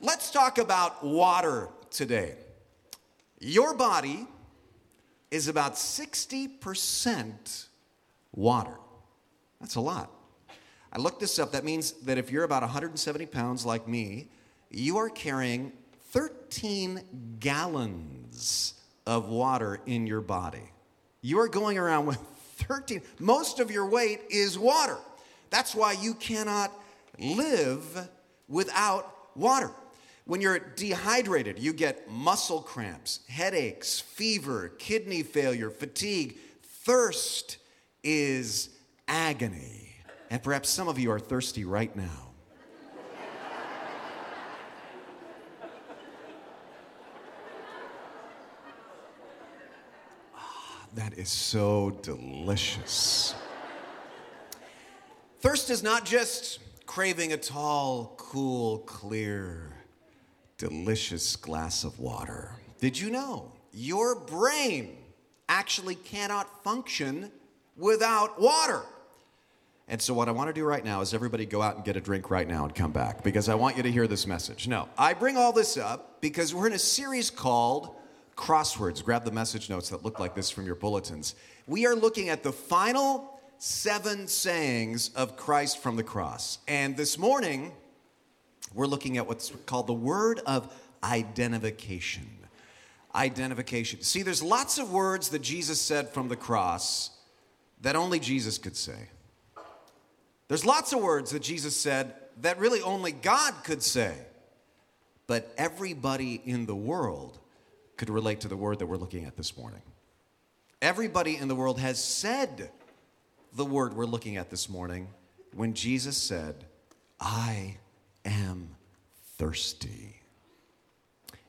Let's talk about water today. Your body is about 60% water. That's a lot. I looked this up. That means that if you're about 170 pounds like me, you are carrying 13 gallons of water in your body. You are going around with 13. Most of your weight is water. That's why you cannot live without water. When you're dehydrated, you get muscle cramps, headaches, fever, kidney failure, fatigue. Thirst is agony. And perhaps some of you are thirsty right now. Ah, that is so delicious. Thirst is not just craving a tall, cool, clear, delicious glass of water. Did you know your brain actually cannot function without water? And so, what I want to do right now is everybody go out and get a drink right now and come back because I want you to hear this message. No, I bring all this up because we're in a series called Crosswords. Grab the message notes that look like this from your bulletins. We are looking at the final seven sayings of Christ from the cross. And this morning, we're looking at what's called the word of identification. Identification. See, there's lots of words that Jesus said from the cross that only Jesus could say. There's lots of words that Jesus said that really only God could say. But everybody in the world could relate to the word that we're looking at this morning. Everybody in the world has said the word we're looking at this morning when Jesus said, I am thirsty.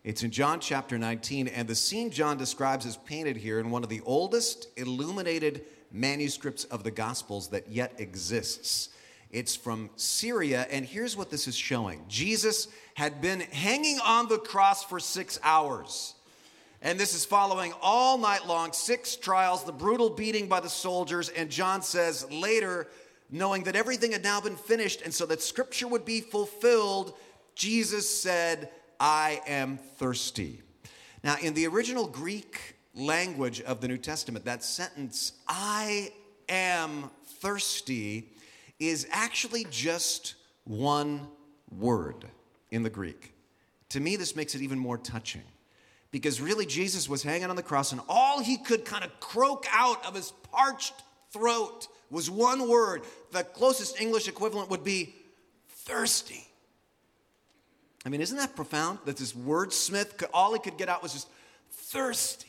It's in John chapter 19, and the scene John describes is painted here in one of the oldest illuminated manuscripts of the Gospels that yet exists. It's from Syria, and here's what this is showing Jesus had been hanging on the cross for six hours. And this is following all night long, six trials, the brutal beating by the soldiers. And John says later, knowing that everything had now been finished, and so that scripture would be fulfilled, Jesus said, I am thirsty. Now, in the original Greek language of the New Testament, that sentence, I am thirsty, is actually just one word in the Greek. To me, this makes it even more touching because really Jesus was hanging on the cross and all he could kind of croak out of his parched throat was one word. The closest English equivalent would be thirsty. I mean, isn't that profound that this wordsmith, all he could get out was just thirsty.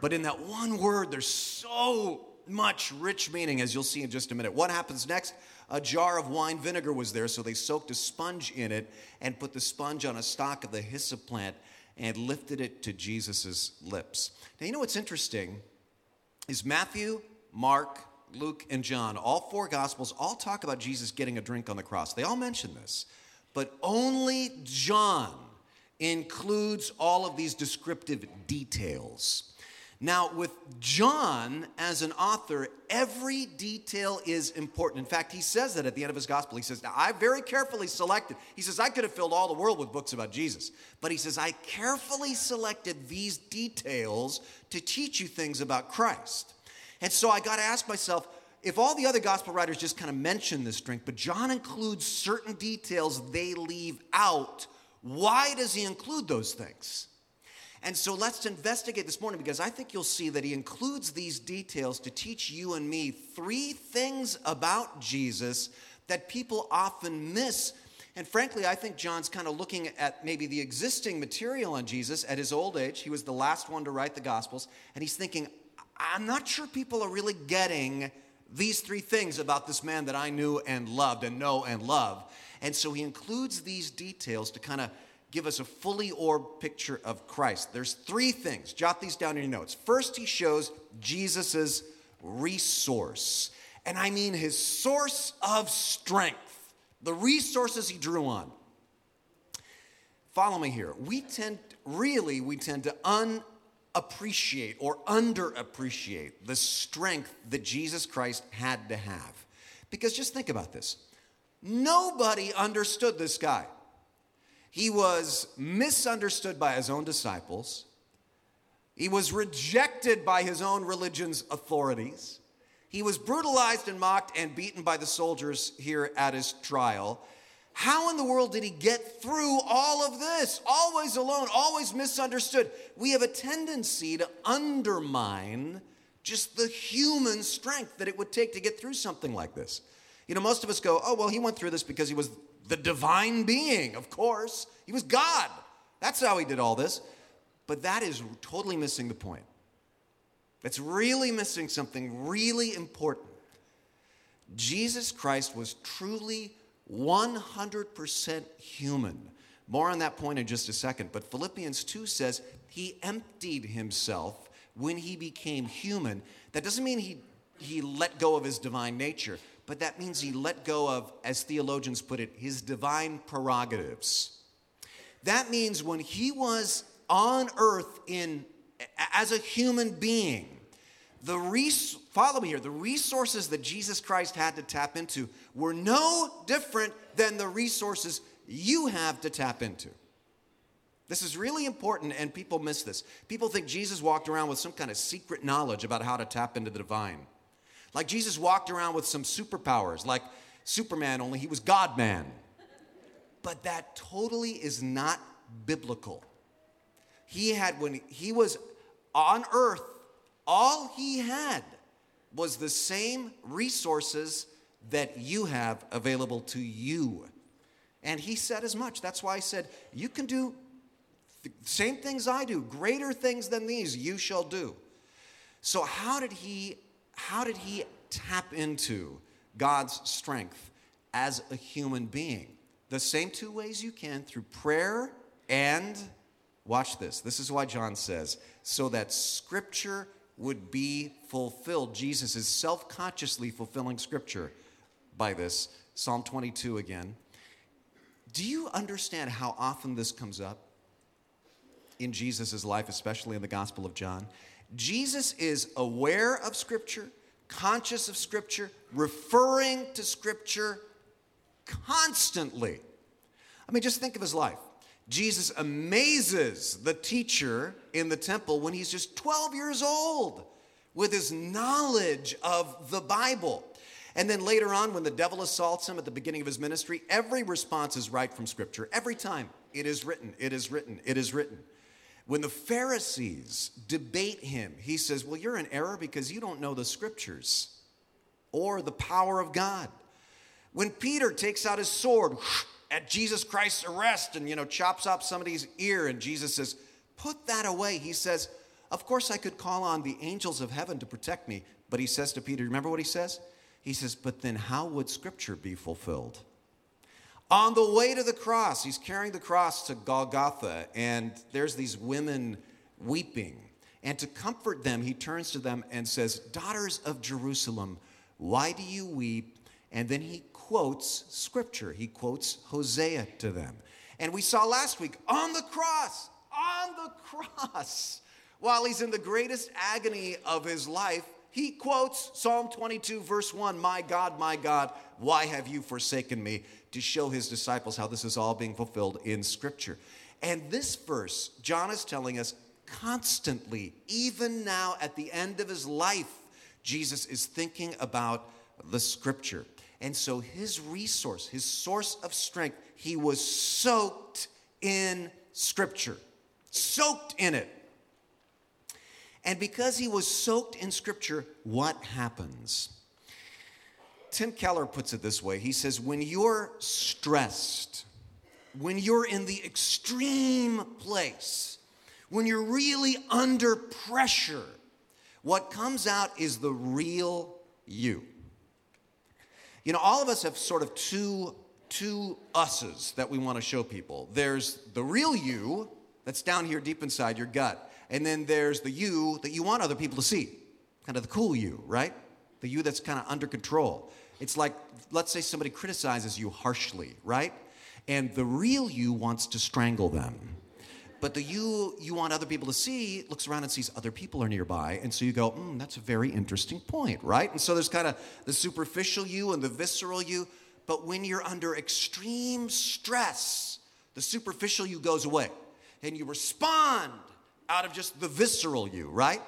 But in that one word, there's so much rich meaning, as you'll see in just a minute. What happens next? A jar of wine vinegar was there, so they soaked a sponge in it and put the sponge on a stalk of the hyssop plant and lifted it to Jesus' lips. Now, you know what's interesting is Matthew, Mark, Luke, and John, all four gospels, all talk about Jesus getting a drink on the cross. They all mention this, but only John includes all of these descriptive details. Now, with John as an author, every detail is important. In fact, he says that at the end of his gospel. He says, Now, I very carefully selected. He says, I could have filled all the world with books about Jesus. But he says, I carefully selected these details to teach you things about Christ. And so I got to ask myself, if all the other gospel writers just kind of mention this drink, but John includes certain details they leave out, why does he include those things? And so let's investigate this morning because I think you'll see that he includes these details to teach you and me three things about Jesus that people often miss. And frankly, I think John's kind of looking at maybe the existing material on Jesus at his old age. He was the last one to write the Gospels. And he's thinking, I'm not sure people are really getting these three things about this man that I knew and loved and know and love. And so he includes these details to kind of give us a fully orbed picture of Christ. There's three things. Jot these down in your notes. First, he shows Jesus' resource. And I mean his source of strength, the resources he drew on. Follow me here. We tend, really, we tend to unappreciate or underappreciate the strength that Jesus Christ had to have. Because just think about this nobody understood this guy. He was misunderstood by his own disciples. He was rejected by his own religion's authorities. He was brutalized and mocked and beaten by the soldiers here at his trial. How in the world did he get through all of this? Always alone, always misunderstood. We have a tendency to undermine just the human strength that it would take to get through something like this. You know, most of us go, oh, well, he went through this because he was the divine being, of course. He was God. That's how he did all this. But that is totally missing the point. It's really missing something really important. Jesus Christ was truly 100% human. More on that point in just a second. But Philippians 2 says he emptied himself when he became human. That doesn't mean he, he let go of his divine nature, but that means he let go of, as theologians put it, his divine prerogatives. That means when he was on earth in, as a human being, the res- follow me here the resources that jesus christ had to tap into were no different than the resources you have to tap into. This is really important and people miss this. People think jesus walked around with some kind of secret knowledge about how to tap into the divine. Like jesus walked around with some superpowers like superman only he was god man but that totally is not biblical. He had when he was on earth all he had was the same resources that you have available to you. And he said as much. That's why I said, You can do the same things I do, greater things than these you shall do. So how did he how did he tap into God's strength as a human being? The same two ways you can through prayer and watch this. This is why John says, so that scripture would be fulfilled. Jesus is self consciously fulfilling scripture by this. Psalm 22 again. Do you understand how often this comes up in Jesus' life, especially in the Gospel of John? Jesus is aware of Scripture, conscious of Scripture, referring to Scripture constantly. I mean, just think of his life. Jesus amazes the teacher in the temple when he's just 12 years old with his knowledge of the Bible. And then later on, when the devil assaults him at the beginning of his ministry, every response is right from Scripture. Every time, it is written, it is written, it is written. When the Pharisees debate him, he says, Well, you're in error because you don't know the Scriptures or the power of God. When Peter takes out his sword, at Jesus Christ's arrest and, you know, chops off somebody's ear. And Jesus says, Put that away. He says, Of course, I could call on the angels of heaven to protect me. But he says to Peter, Remember what he says? He says, But then how would scripture be fulfilled? On the way to the cross, he's carrying the cross to Golgotha, and there's these women weeping. And to comfort them, he turns to them and says, Daughters of Jerusalem, why do you weep? And then he quotes scripture. He quotes Hosea to them. And we saw last week on the cross, on the cross, while he's in the greatest agony of his life, he quotes Psalm 22, verse 1 My God, my God, why have you forsaken me? to show his disciples how this is all being fulfilled in Scripture. And this verse, John is telling us constantly, even now at the end of his life, Jesus is thinking about the Scripture. And so his resource, his source of strength, he was soaked in Scripture, soaked in it. And because he was soaked in Scripture, what happens? Tim Keller puts it this way he says, When you're stressed, when you're in the extreme place, when you're really under pressure, what comes out is the real you. You know, all of us have sort of two, two us's that we want to show people. There's the real you that's down here deep inside your gut. And then there's the you that you want other people to see, kind of the cool you, right? The you that's kind of under control. It's like, let's say somebody criticizes you harshly, right? And the real you wants to strangle them. But the you you want other people to see looks around and sees other people are nearby, and so you go, mm, that's a very interesting point, right? And so there's kind of the superficial you and the visceral you. But when you're under extreme stress, The superficial you goes away. And you respond out of just the visceral you, right?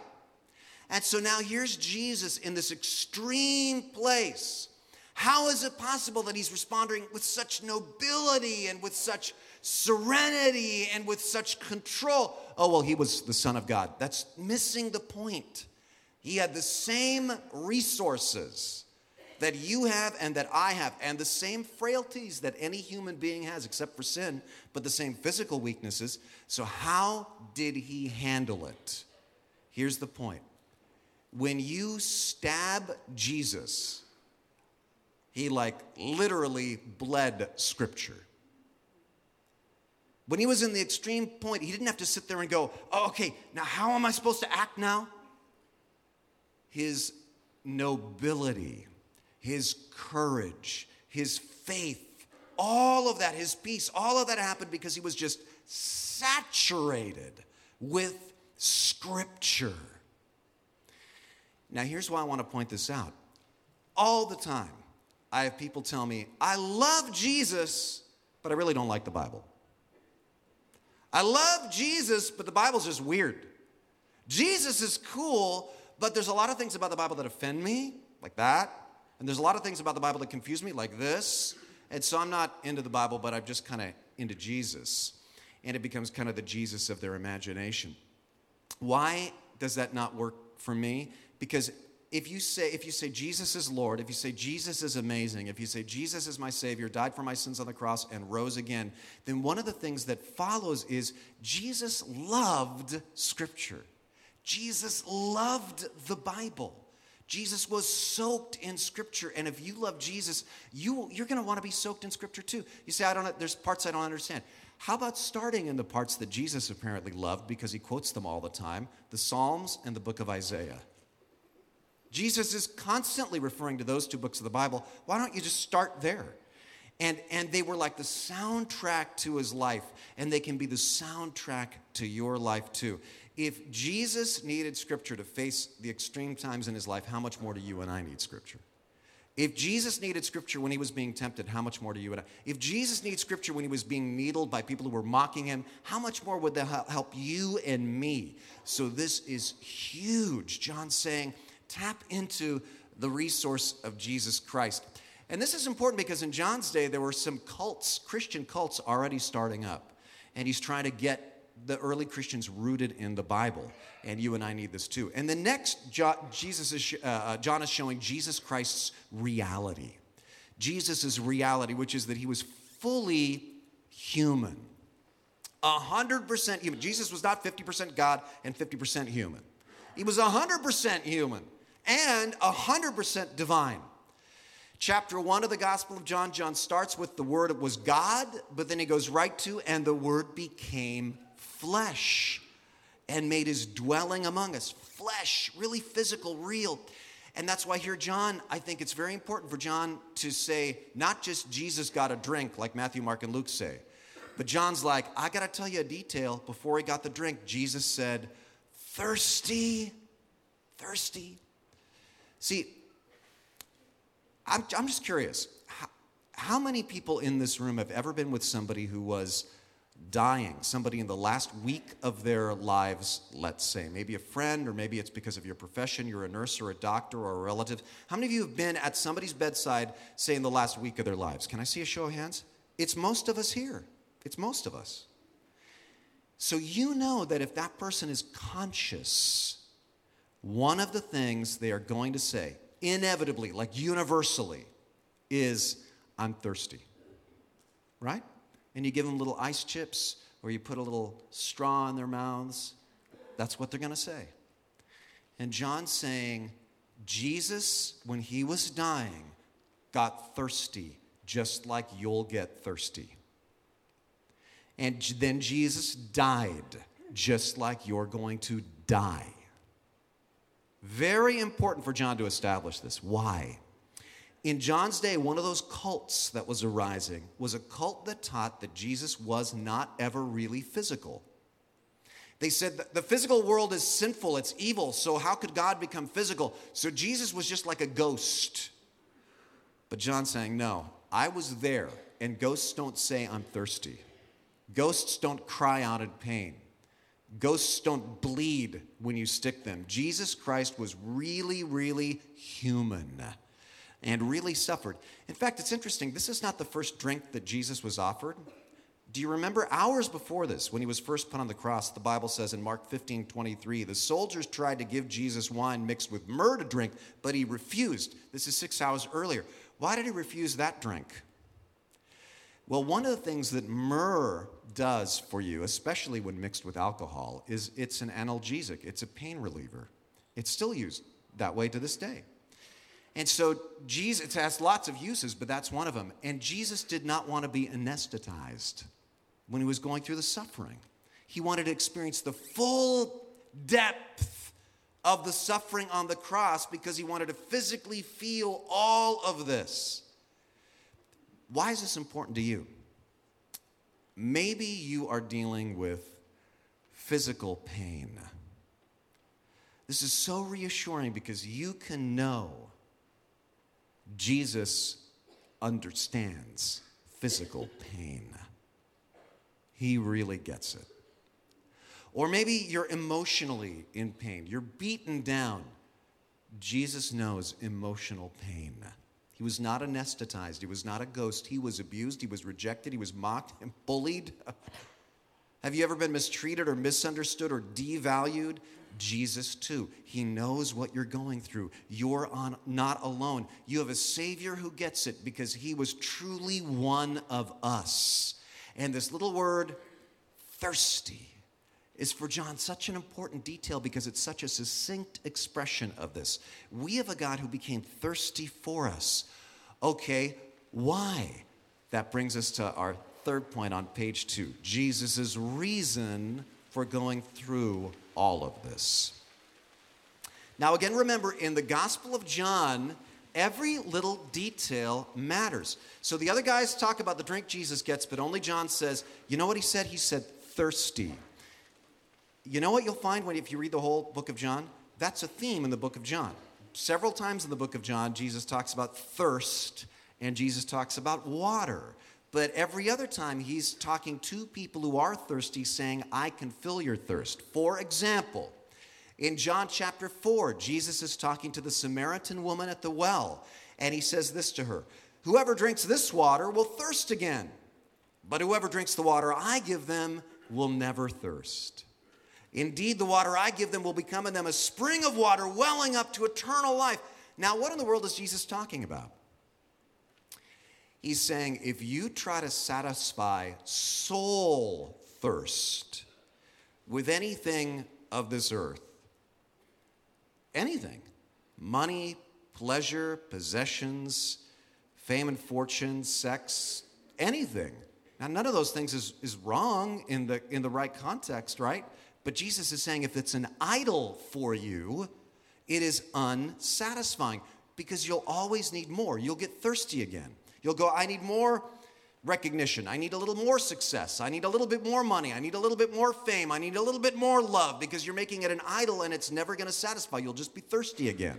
And so now here's Jesus in this extreme place. How is it possible that he's responding with such nobility and with such serenity and with such control? Oh, well, he was the Son of God. That's missing the point. He had the same resources that you have and that I have, and the same frailties that any human being has, except for sin, but the same physical weaknesses. So, how did he handle it? Here's the point when you stab Jesus, he like literally bled scripture. When he was in the extreme point, he didn't have to sit there and go, oh, okay, now how am I supposed to act now? His nobility, his courage, his faith, all of that, his peace, all of that happened because he was just saturated with scripture. Now, here's why I want to point this out. All the time, I have people tell me, I love Jesus, but I really don't like the Bible. I love Jesus, but the Bible's just weird. Jesus is cool, but there's a lot of things about the Bible that offend me, like that. And there's a lot of things about the Bible that confuse me, like this. And so I'm not into the Bible, but I'm just kind of into Jesus. And it becomes kind of the Jesus of their imagination. Why does that not work for me? Because if you say if you say Jesus is Lord, if you say Jesus is amazing, if you say Jesus is my savior, died for my sins on the cross and rose again, then one of the things that follows is Jesus loved scripture. Jesus loved the Bible. Jesus was soaked in scripture and if you love Jesus, you you're going to want to be soaked in scripture too. You say I don't there's parts I don't understand. How about starting in the parts that Jesus apparently loved because he quotes them all the time, the Psalms and the book of Isaiah? Jesus is constantly referring to those two books of the Bible. Why don't you just start there? And, and they were like the soundtrack to his life, and they can be the soundtrack to your life too. If Jesus needed scripture to face the extreme times in his life, how much more do you and I need scripture? If Jesus needed scripture when he was being tempted, how much more do you and I? If Jesus needed scripture when he was being needled by people who were mocking him, how much more would that help you and me? So this is huge. John's saying, tap into the resource of Jesus Christ. And this is important because in John's day, there were some cults, Christian cults already starting up. And he's trying to get the early Christians rooted in the Bible. And you and I need this too. And the next, Jesus is, uh, uh, John is showing Jesus Christ's reality. Jesus' reality, which is that he was fully human. 100% human. Jesus was not 50% God and 50% human. He was 100% human and 100% divine. Chapter 1 of the Gospel of John, John starts with the Word it was God, but then he goes right to, and the Word became flesh and made his dwelling among us. Flesh, really physical, real. And that's why here, John, I think it's very important for John to say, not just Jesus got a drink, like Matthew, Mark, and Luke say, but John's like, I got to tell you a detail. Before he got the drink, Jesus said, thirsty, thirsty. See, I'm, I'm just curious. How, how many people in this room have ever been with somebody who was dying, somebody in the last week of their lives, let's say, maybe a friend, or maybe it's because of your profession, you're a nurse or a doctor or a relative. How many of you have been at somebody's bedside, say, in the last week of their lives? Can I see a show of hands? It's most of us here. It's most of us. So you know that if that person is conscious, one of the things they are going to say, inevitably, like universally, is, I'm thirsty. Right? And you give them little ice chips or you put a little straw in their mouths. That's what they're going to say. And John's saying, Jesus, when he was dying, got thirsty just like you'll get thirsty. And then Jesus died just like you're going to die. Very important for John to establish this. Why? In John's day, one of those cults that was arising was a cult that taught that Jesus was not ever really physical. They said the physical world is sinful, it's evil, so how could God become physical? So Jesus was just like a ghost. But John's saying, no, I was there, and ghosts don't say, I'm thirsty. Ghosts don't cry out in pain. Ghosts don't bleed when you stick them. Jesus Christ was really, really human and really suffered. In fact, it's interesting. This is not the first drink that Jesus was offered. Do you remember hours before this, when he was first put on the cross? The Bible says in Mark 15 23, the soldiers tried to give Jesus wine mixed with myrrh to drink, but he refused. This is six hours earlier. Why did he refuse that drink? Well, one of the things that myrrh does for you, especially when mixed with alcohol, is it's an analgesic, it's a pain reliever. It's still used that way to this day. And so Jesus has lots of uses, but that's one of them. And Jesus did not want to be anesthetized when he was going through the suffering. He wanted to experience the full depth of the suffering on the cross because he wanted to physically feel all of this. Why is this important to you? Maybe you are dealing with physical pain. This is so reassuring because you can know Jesus understands physical pain. He really gets it. Or maybe you're emotionally in pain, you're beaten down. Jesus knows emotional pain. He was not anesthetized. He was not a ghost. He was abused. He was rejected. He was mocked and bullied. Have you ever been mistreated or misunderstood or devalued? Jesus, too. He knows what you're going through. You're on, not alone. You have a Savior who gets it because He was truly one of us. And this little word, thirsty, is for John such an important detail because it's such a succinct expression of this. We have a God who became thirsty for us. Okay, why? That brings us to our third point on page two Jesus' reason for going through all of this. Now, again, remember in the Gospel of John, every little detail matters. So the other guys talk about the drink Jesus gets, but only John says, you know what he said? He said, thirsty. You know what you'll find when if you read the whole book of John? That's a theme in the book of John. Several times in the book of John, Jesus talks about thirst and Jesus talks about water. But every other time, he's talking to people who are thirsty, saying, I can fill your thirst. For example, in John chapter 4, Jesus is talking to the Samaritan woman at the well, and he says this to her Whoever drinks this water will thirst again, but whoever drinks the water I give them will never thirst. Indeed, the water I give them will become in them a spring of water welling up to eternal life. Now, what in the world is Jesus talking about? He's saying if you try to satisfy soul thirst with anything of this earth, anything, money, pleasure, possessions, fame and fortune, sex, anything. Now, none of those things is, is wrong in the, in the right context, right? But Jesus is saying if it's an idol for you, it is unsatisfying because you'll always need more. You'll get thirsty again. You'll go, I need more recognition. I need a little more success. I need a little bit more money. I need a little bit more fame. I need a little bit more love because you're making it an idol and it's never going to satisfy. You'll just be thirsty again.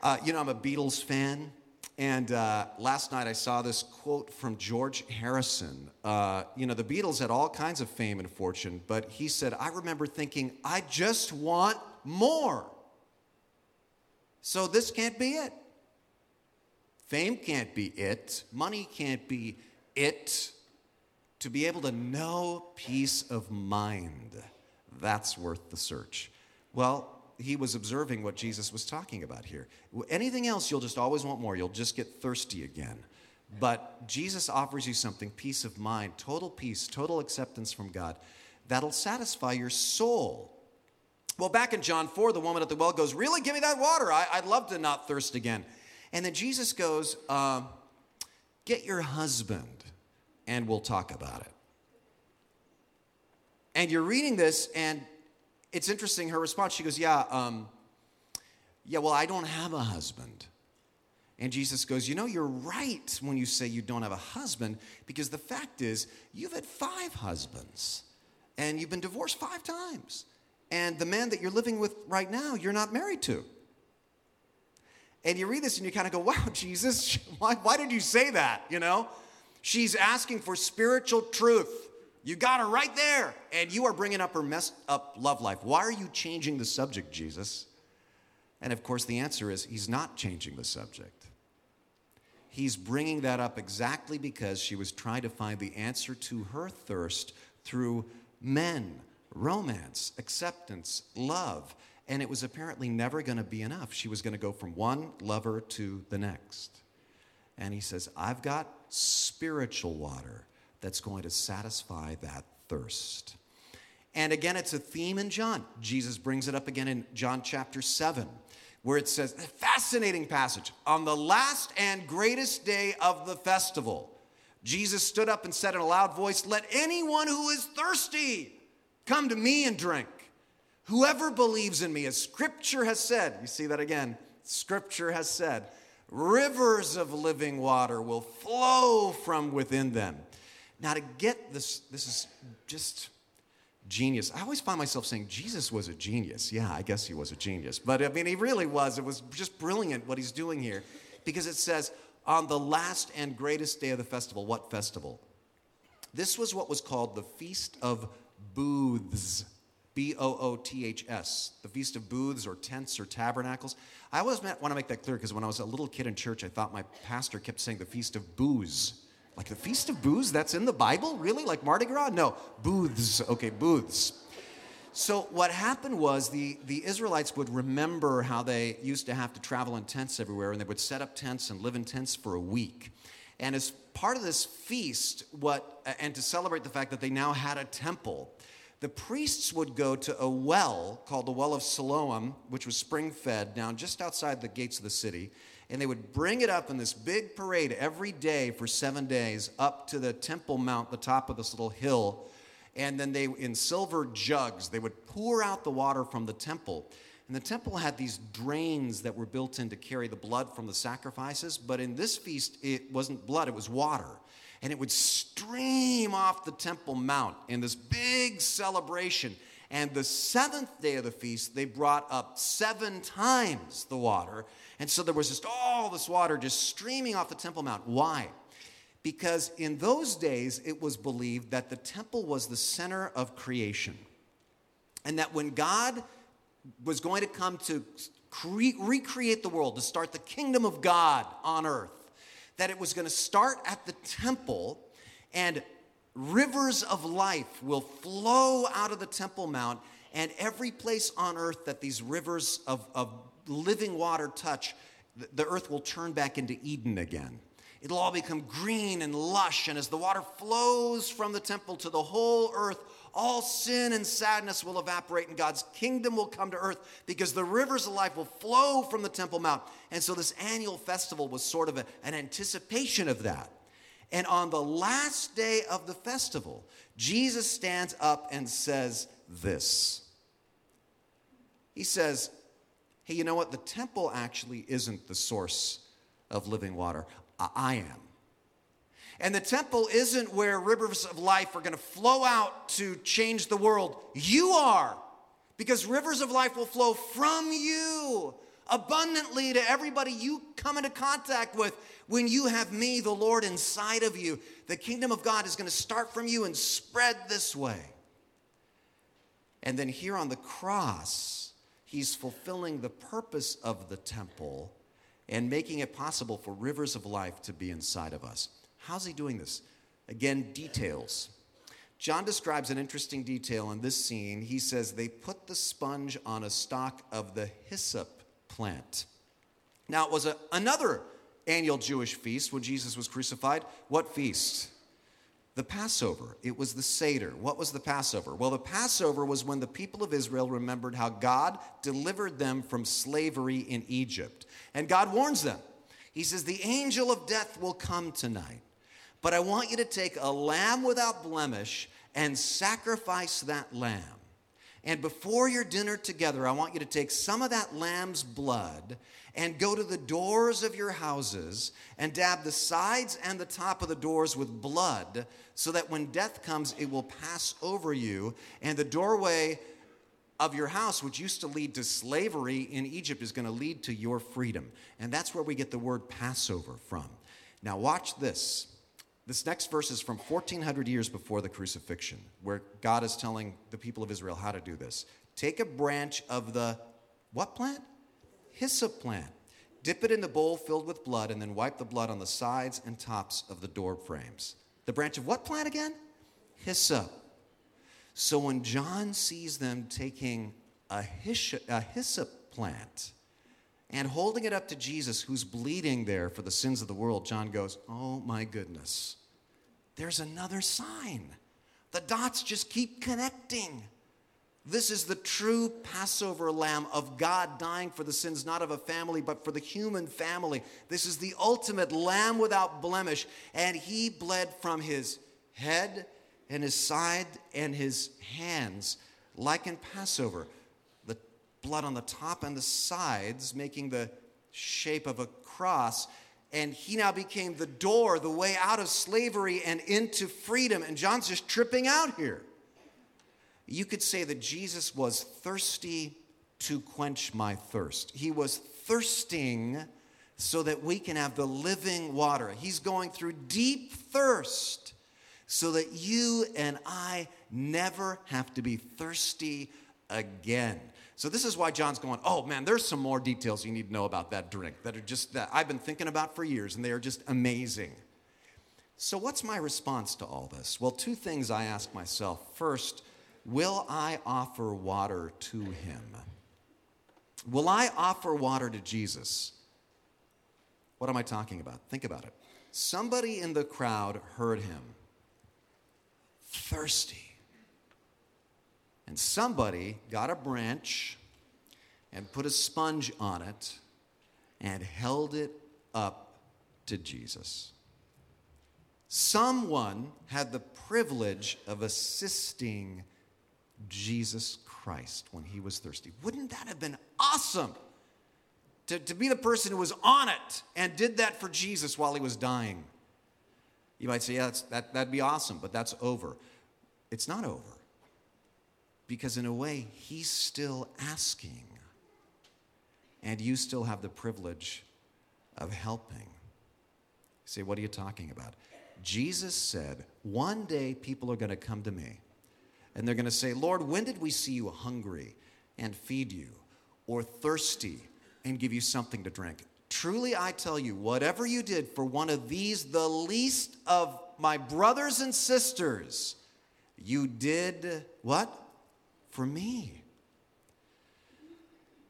Uh, you know, I'm a Beatles fan. And uh, last night I saw this quote from George Harrison. Uh, you know, the Beatles had all kinds of fame and fortune, but he said, I remember thinking, I just want more. So this can't be it. Fame can't be it, money can't be it. To be able to know peace of mind, that's worth the search. Well, he was observing what Jesus was talking about here. Anything else, you'll just always want more. You'll just get thirsty again. But Jesus offers you something peace of mind, total peace, total acceptance from God that'll satisfy your soul. Well, back in John 4, the woman at the well goes, Really? Give me that water. I, would love to not thirst again. And then Jesus goes, uh, Get your husband and we'll talk about it. And you're reading this, and it's interesting her response. She goes, Yeah, um, yeah, well, I don't have a husband. And Jesus goes, You know, you're right when you say you don't have a husband, because the fact is, you've had five husbands, and you've been divorced five times. And the man that you're living with right now, you're not married to. And you read this and you kind of go, wow, Jesus, why, why did you say that? You know? She's asking for spiritual truth. You got her right there, and you are bringing up her messed up love life. Why are you changing the subject, Jesus? And of course, the answer is he's not changing the subject. He's bringing that up exactly because she was trying to find the answer to her thirst through men, romance, acceptance, love. And it was apparently never going to be enough. She was going to go from one lover to the next. And he says, I've got spiritual water that's going to satisfy that thirst. And again, it's a theme in John. Jesus brings it up again in John chapter 7, where it says, fascinating passage. On the last and greatest day of the festival, Jesus stood up and said in a loud voice, Let anyone who is thirsty come to me and drink. Whoever believes in me, as scripture has said, you see that again, scripture has said, rivers of living water will flow from within them. Now, to get this, this is just genius. I always find myself saying Jesus was a genius. Yeah, I guess he was a genius. But I mean, he really was. It was just brilliant what he's doing here because it says, on the last and greatest day of the festival, what festival? This was what was called the Feast of Booths. B O O T H S, the Feast of Booths or tents or tabernacles. I always want to make that clear because when I was a little kid in church, I thought my pastor kept saying the Feast of Booze. Like the Feast of Booths, That's in the Bible? Really? Like Mardi Gras? No, booths. Okay, booths. So what happened was the, the Israelites would remember how they used to have to travel in tents everywhere, and they would set up tents and live in tents for a week. And as part of this feast, what and to celebrate the fact that they now had a temple, the priests would go to a well called the Well of Siloam, which was spring fed down just outside the gates of the city. And they would bring it up in this big parade every day for seven days up to the Temple Mount, the top of this little hill. And then they, in silver jugs, they would pour out the water from the temple. And the temple had these drains that were built in to carry the blood from the sacrifices. But in this feast, it wasn't blood, it was water and it would stream off the Temple Mount in this big celebration. And the seventh day of the feast, they brought up seven times the water. And so there was just all this water just streaming off the Temple Mount. Why? Because in those days, it was believed that the temple was the center of creation. And that when God was going to come to cre- recreate the world, to start the kingdom of God on earth, that it was going to start at the temple and rivers of life will flow out of the Temple Mount, and every place on earth that these rivers of, of living water touch, the earth will turn back into Eden again. It'll all become green and lush, and as the water flows from the temple to the whole earth, all sin and sadness will evaporate and God's kingdom will come to earth because the rivers of life will flow from the Temple Mount. And so this annual festival was sort of a, an anticipation of that. And on the last day of the festival, Jesus stands up and says this. He says, Hey, you know what? The temple actually isn't the source of living water. I am. And the temple isn't where rivers of life are going to flow out to change the world. You are. Because rivers of life will flow from you abundantly to everybody you come into contact with when you have me, the Lord, inside of you. The kingdom of God is going to start from you and spread this way. And then here on the cross, he's fulfilling the purpose of the temple and making it possible for rivers of life to be inside of us. How's he doing this? Again, details. John describes an interesting detail in this scene. He says they put the sponge on a stalk of the hyssop plant. Now, it was a, another annual Jewish feast when Jesus was crucified. What feast? The Passover. It was the Seder. What was the Passover? Well, the Passover was when the people of Israel remembered how God delivered them from slavery in Egypt. And God warns them. He says, The angel of death will come tonight. But I want you to take a lamb without blemish and sacrifice that lamb. And before your dinner together, I want you to take some of that lamb's blood and go to the doors of your houses and dab the sides and the top of the doors with blood so that when death comes, it will pass over you. And the doorway of your house, which used to lead to slavery in Egypt, is going to lead to your freedom. And that's where we get the word Passover from. Now, watch this This next verse is from 1400 years before the crucifixion, where God is telling the people of Israel how to do this. Take a branch of the what plant? Hyssop plant. Dip it in the bowl filled with blood, and then wipe the blood on the sides and tops of the door frames. The branch of what plant again? Hyssop. So when John sees them taking a hyssop, plant and holding it up to Jesus, who's bleeding there for the sins of the world, John goes, Oh my goodness, there's another sign. The dots just keep connecting. This is the true Passover lamb of God dying for the sins not of a family, but for the human family. This is the ultimate lamb without blemish. And he bled from his head and his side and his hands, like in Passover. Blood on the top and the sides, making the shape of a cross and he now became the door, the way out of slavery and into freedom. And John's just tripping out here. You could say that Jesus was thirsty to quench my thirst. He was thirsting so that we can have the living water. He's going through deep thirst so that you and I never have to be thirsty again. So this is why John's going, "Oh man, there's some more details you need to know about that drink that are just that I've been thinking about for years and they are just amazing." So what's my response to all this? Well, two things I ask myself. First, will I offer water to him? Will I offer water to Jesus? What am I talking about? Think about it. Somebody in the crowd heard him thirsty. And somebody got a branch and put a sponge on it and held it up to Jesus. Someone had the privilege of assisting Jesus Christ when he was thirsty. Wouldn't that have been awesome? To, to be the person who was on it and did that for Jesus while he was dying. You might say, yeah, that, that'd be awesome, but that's over. It's not over because, in a way, he's still asking, and you still have the privilege of helping. You say, What are you talking about? Jesus said, One day people are going to come to me, and they're going to say, Lord, when did we see you hungry and feed you, or thirsty and give you something to drink? Truly, I tell you, whatever you did for one of these, the least of my brothers and sisters, you did what? For me.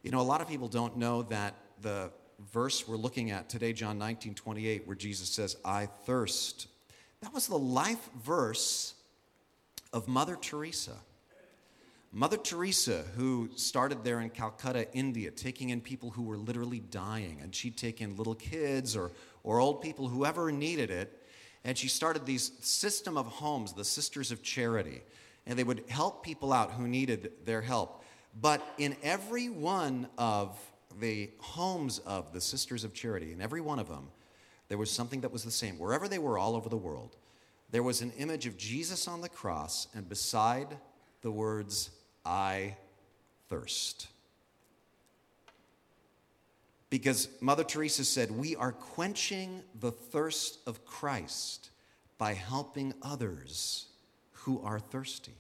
You know, a lot of people don't know that the verse we're looking at today, John 19 28, where Jesus says, I thirst, that was the life verse of Mother Teresa. Mother Teresa, who started there in Calcutta, India, taking in people who were literally dying, and she'd take in little kids or, or old people, whoever needed it, and she started these system of homes, the Sisters of Charity, and they would help people out who needed their help. But in every one of the homes of the Sisters of Charity, in every one of them, there was something that was the same. Wherever they were, all over the world, there was an image of Jesus on the cross, and beside the words, I thirst. Because Mother Teresa said, We are quenching the thirst of Christ by helping others who are thirsty.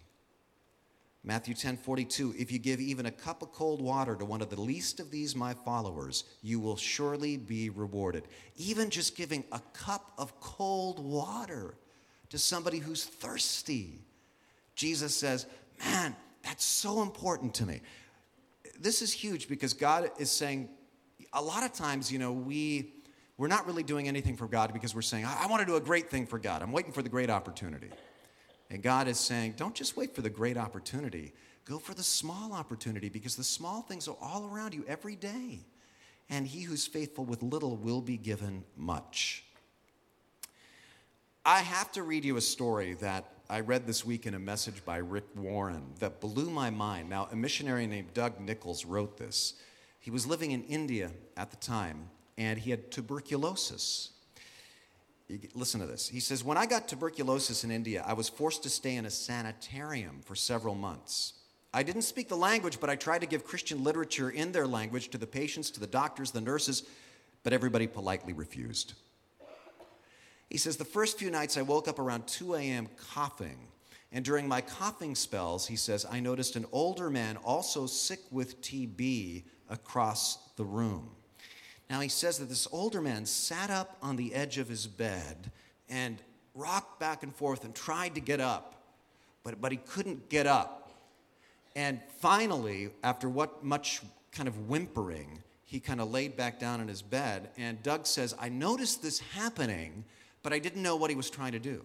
Matthew 10 42, if you give even a cup of cold water to one of the least of these my followers, you will surely be rewarded. Even just giving a cup of cold water to somebody who's thirsty. Jesus says, Man, that's so important to me. This is huge because God is saying, a lot of times, you know, we, we're not really doing anything for God because we're saying, I, I want to do a great thing for God. I'm waiting for the great opportunity. And God is saying, don't just wait for the great opportunity, go for the small opportunity because the small things are all around you every day. And he who's faithful with little will be given much. I have to read you a story that I read this week in a message by Rick Warren that blew my mind. Now, a missionary named Doug Nichols wrote this. He was living in India at the time, and he had tuberculosis. Listen to this. He says, When I got tuberculosis in India, I was forced to stay in a sanitarium for several months. I didn't speak the language, but I tried to give Christian literature in their language to the patients, to the doctors, the nurses, but everybody politely refused. He says, The first few nights I woke up around 2 a.m. coughing. And during my coughing spells, he says, I noticed an older man also sick with TB across the room. Now he says that this older man sat up on the edge of his bed and rocked back and forth and tried to get up, but, but he couldn't get up. And finally, after what much kind of whimpering, he kind of laid back down in his bed. And Doug says, I noticed this happening, but I didn't know what he was trying to do.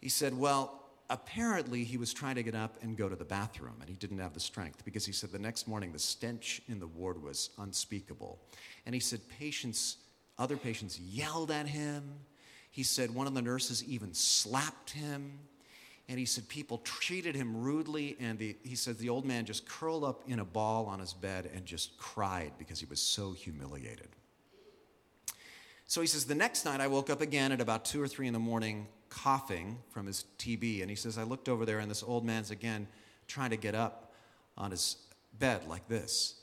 He said, Well, apparently he was trying to get up and go to the bathroom, and he didn't have the strength because he said the next morning the stench in the ward was unspeakable. And he said, Patients, other patients yelled at him. He said one of the nurses even slapped him. And he said people treated him rudely. And the, he said the old man just curled up in a ball on his bed and just cried because he was so humiliated. So he says, the next night I woke up again at about two or three in the morning, coughing from his TB. And he says, I looked over there and this old man's again trying to get up on his bed like this.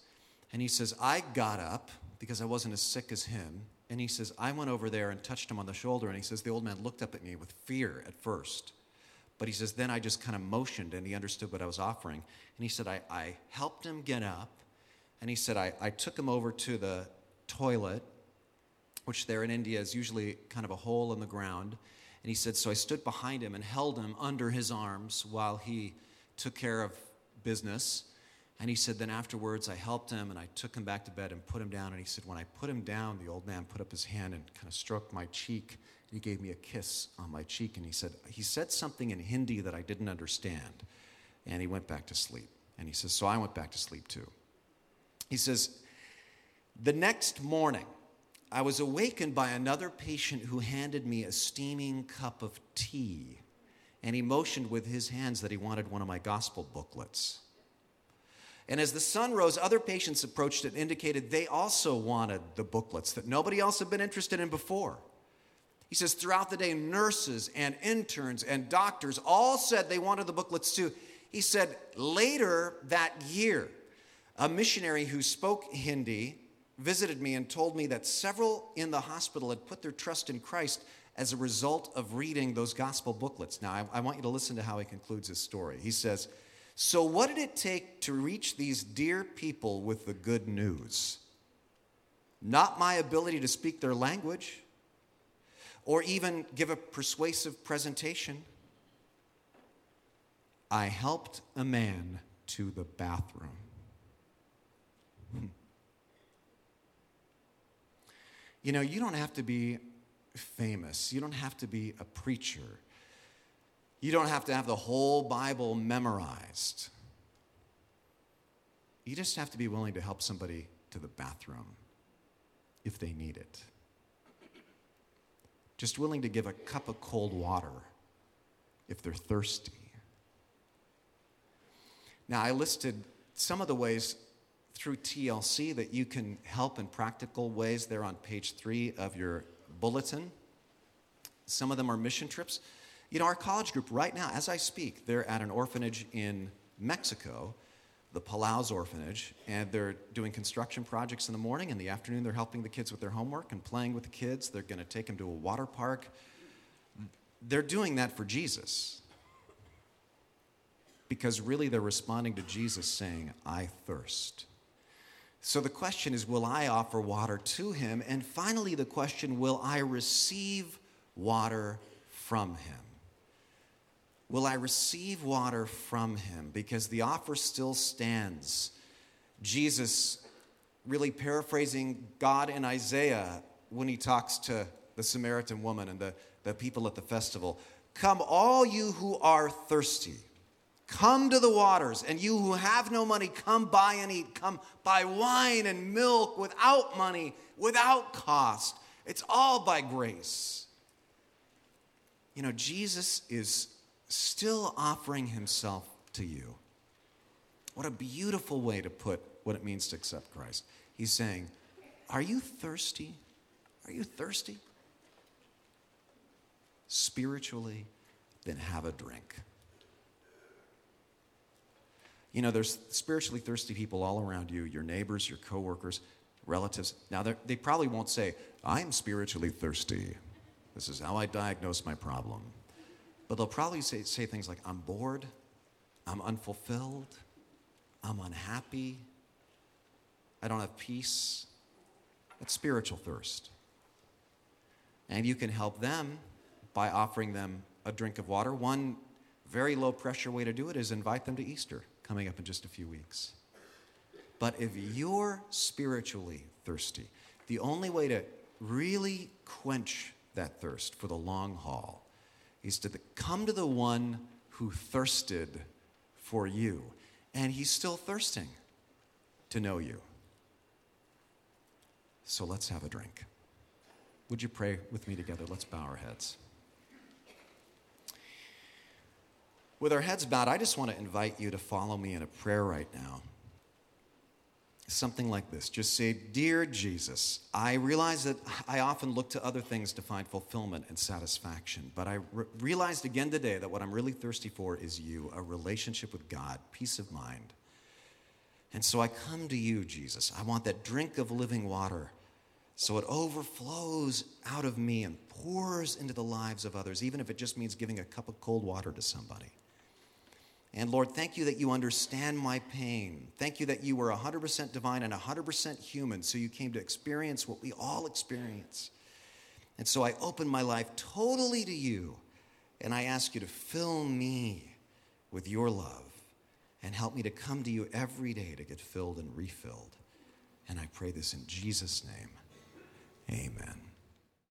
And he says, I got up because I wasn't as sick as him. And he says, I went over there and touched him on the shoulder. And he says, the old man looked up at me with fear at first. But he says, then I just kind of motioned and he understood what I was offering. And he said, I, I helped him get up. And he said, I, I took him over to the toilet, which there in India is usually kind of a hole in the ground. And he said, so I stood behind him and held him under his arms while he took care of business. And he said, then afterwards, I helped him and I took him back to bed and put him down. And he said, when I put him down, the old man put up his hand and kind of stroked my cheek. He gave me a kiss on my cheek. And he said, he said something in Hindi that I didn't understand. And he went back to sleep. And he says, so I went back to sleep too. He says, the next morning, I was awakened by another patient who handed me a steaming cup of tea. And he motioned with his hands that he wanted one of my gospel booklets. And as the sun rose, other patients approached and indicated they also wanted the booklets that nobody else had been interested in before. He says, throughout the day, nurses and interns and doctors all said they wanted the booklets too. He said, later that year, a missionary who spoke Hindi visited me and told me that several in the hospital had put their trust in Christ as a result of reading those gospel booklets. Now, I, I want you to listen to how he concludes his story. He says, so, what did it take to reach these dear people with the good news? Not my ability to speak their language or even give a persuasive presentation. I helped a man to the bathroom. Hmm. You know, you don't have to be famous, you don't have to be a preacher. You don't have to have the whole Bible memorized. You just have to be willing to help somebody to the bathroom if they need it. Just willing to give a cup of cold water if they're thirsty. Now, I listed some of the ways through TLC that you can help in practical ways there on page three of your bulletin. Some of them are mission trips. You know, our college group right now, as I speak, they're at an orphanage in Mexico, the Palaus Orphanage, and they're doing construction projects in the morning. In the afternoon, they're helping the kids with their homework and playing with the kids. They're going to take them to a water park. They're doing that for Jesus. Because really, they're responding to Jesus saying, I thirst. So the question is, will I offer water to him? And finally, the question, will I receive water from him? Will I receive water from him? Because the offer still stands. Jesus, really paraphrasing God in Isaiah when he talks to the Samaritan woman and the, the people at the festival Come, all you who are thirsty, come to the waters, and you who have no money, come buy and eat. Come buy wine and milk without money, without cost. It's all by grace. You know, Jesus is still offering himself to you. What a beautiful way to put what it means to accept Christ. He's saying, Are you thirsty? Are you thirsty? Spiritually, then have a drink. You know, there's spiritually thirsty people all around you your neighbors, your coworkers, relatives. Now, they probably won't say, I'm spiritually thirsty. This is how I diagnose my problem. But they'll probably say, say things like, I'm bored, I'm unfulfilled, I'm unhappy, I don't have peace. That's spiritual thirst. And you can help them by offering them a drink of water. One very low pressure way to do it is invite them to Easter coming up in just a few weeks. But if you're spiritually thirsty, the only way to really quench that thirst for the long haul is to come to the one who thirsted for you. And he's still thirsting to know you. So let's have a drink. Would you pray with me together? Let's bow our heads. With our heads bowed, I just want to invite you to follow me in a prayer right now. Something like this. Just say, Dear Jesus, I realize that I often look to other things to find fulfillment and satisfaction, but I re- realized again today that what I'm really thirsty for is you, a relationship with God, peace of mind. And so I come to you, Jesus. I want that drink of living water so it overflows out of me and pours into the lives of others, even if it just means giving a cup of cold water to somebody. And Lord, thank you that you understand my pain. Thank you that you were 100% divine and 100% human, so you came to experience what we all experience. And so I open my life totally to you, and I ask you to fill me with your love and help me to come to you every day to get filled and refilled. And I pray this in Jesus' name. Amen.